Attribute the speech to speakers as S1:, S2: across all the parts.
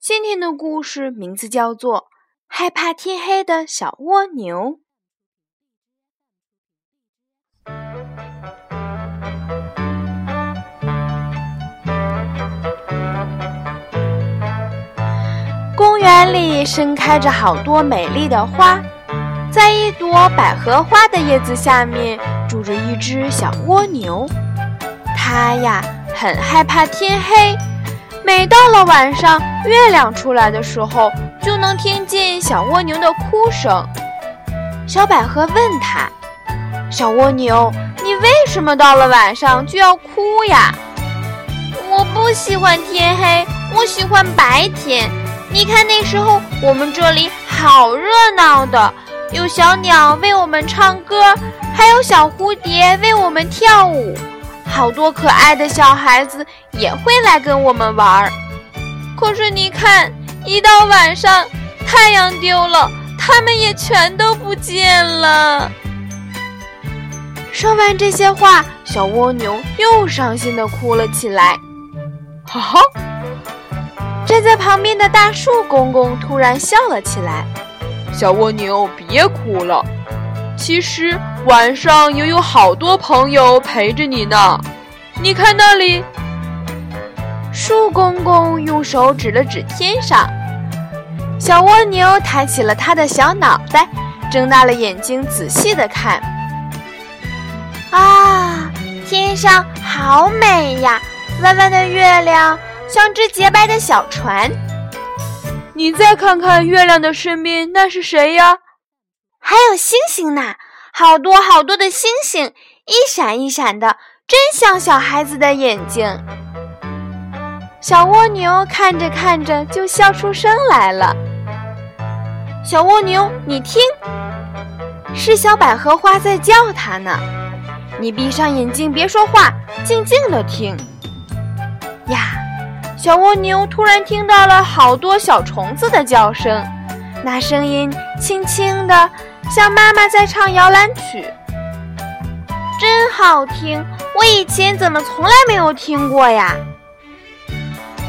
S1: 今天的故事名字叫做《害怕天黑的小蜗牛》。公园里盛开着好多美丽的花，在一朵百合花的叶子下面住着一只小蜗牛，它呀很害怕天黑。每到了晚上，月亮出来的时候，就能听见小蜗牛的哭声。小百合问他：“小蜗牛，你为什么到了晚上就要哭呀？”“
S2: 我不喜欢天黑，我喜欢白天。你看那时候我们这里好热闹的，有小鸟为我们唱歌，还有小蝴蝶为我们跳舞。”好多可爱的小孩子也会来跟我们玩儿，可是你看，一到晚上，太阳丢了，他们也全都不见了。
S1: 说完这些话，小蜗牛又伤心地哭了起来。哈哈！站在旁边的大树公公突然笑了起来：“
S3: 小蜗牛，别哭了。”其实晚上也有好多朋友陪着你呢，你看那里。
S1: 树公公用手指了指天上，小蜗牛抬起了它的小脑袋，睁大了眼睛仔细的看。啊，天上好美呀！弯弯的月亮像只洁白的小船。
S3: 你再看看月亮的身边，那是谁呀？
S1: 还有星星呢，好多好多的星星，一闪一闪的，真像小孩子的眼睛。小蜗牛看着看着就笑出声来了。小蜗牛，你听，是小百合花在叫它呢。你闭上眼睛，别说话，静静的听。呀，小蜗牛突然听到了好多小虫子的叫声，那声音轻轻的。像妈妈在唱摇篮曲，真好听！我以前怎么从来没有听过呀？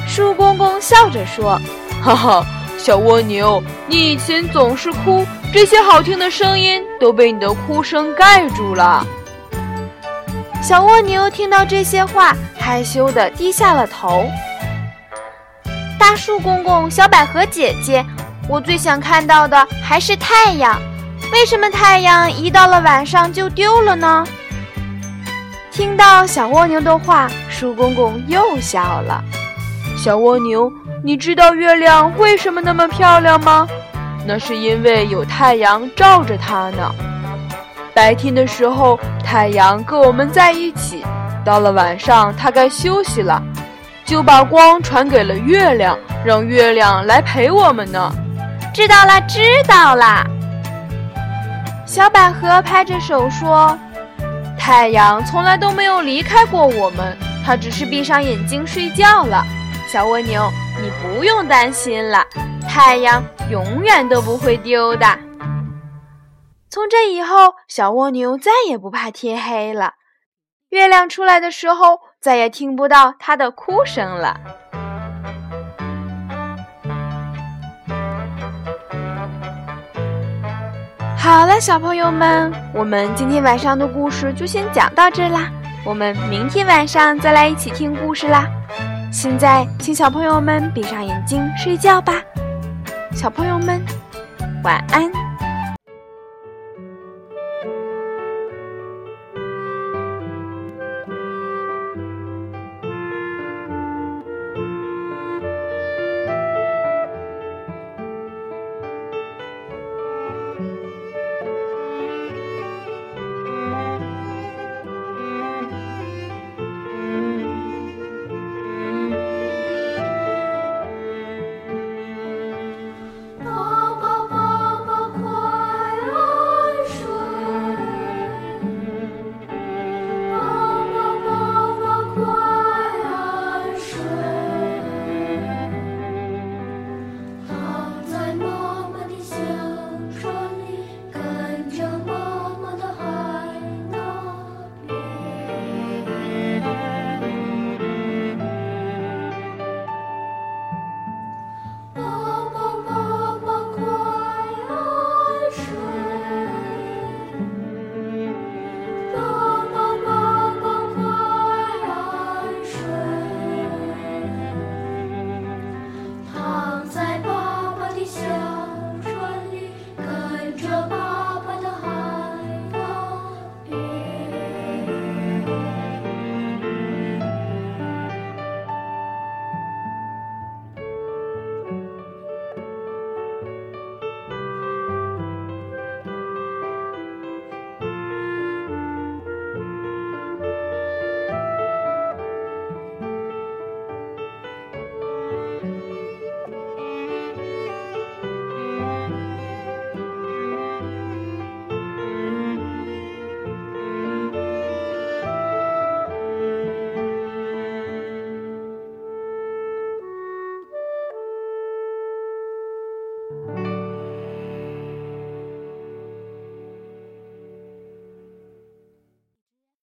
S3: 树公公笑着说：“哈哈，小蜗牛，你以前总是哭，这些好听的声音都被你的哭声盖住了。”
S1: 小蜗牛听到这些话，害羞的低下了头。大树公公，小百合姐姐，我最想看到的还是太阳。为什么太阳一到了晚上就丢了呢？听到小蜗牛的话，树公公又笑了。
S3: 小蜗牛，你知道月亮为什么那么漂亮吗？那是因为有太阳照着它呢。白天的时候，太阳跟我们在一起；到了晚上，它该休息了，就把光传给了月亮，让月亮来陪我们呢。
S1: 知道了，知道了。小百合拍着手说：“太阳从来都没有离开过我们，它只是闭上眼睛睡觉了。”小蜗牛，你不用担心了，太阳永远都不会丢的。从这以后，小蜗牛再也不怕天黑了，月亮出来的时候，再也听不到它的哭声了。好了，小朋友们，我们今天晚上的故事就先讲到这啦。我们明天晚上再来一起听故事啦。现在，请小朋友们闭上眼睛睡觉吧。小朋友们，晚安。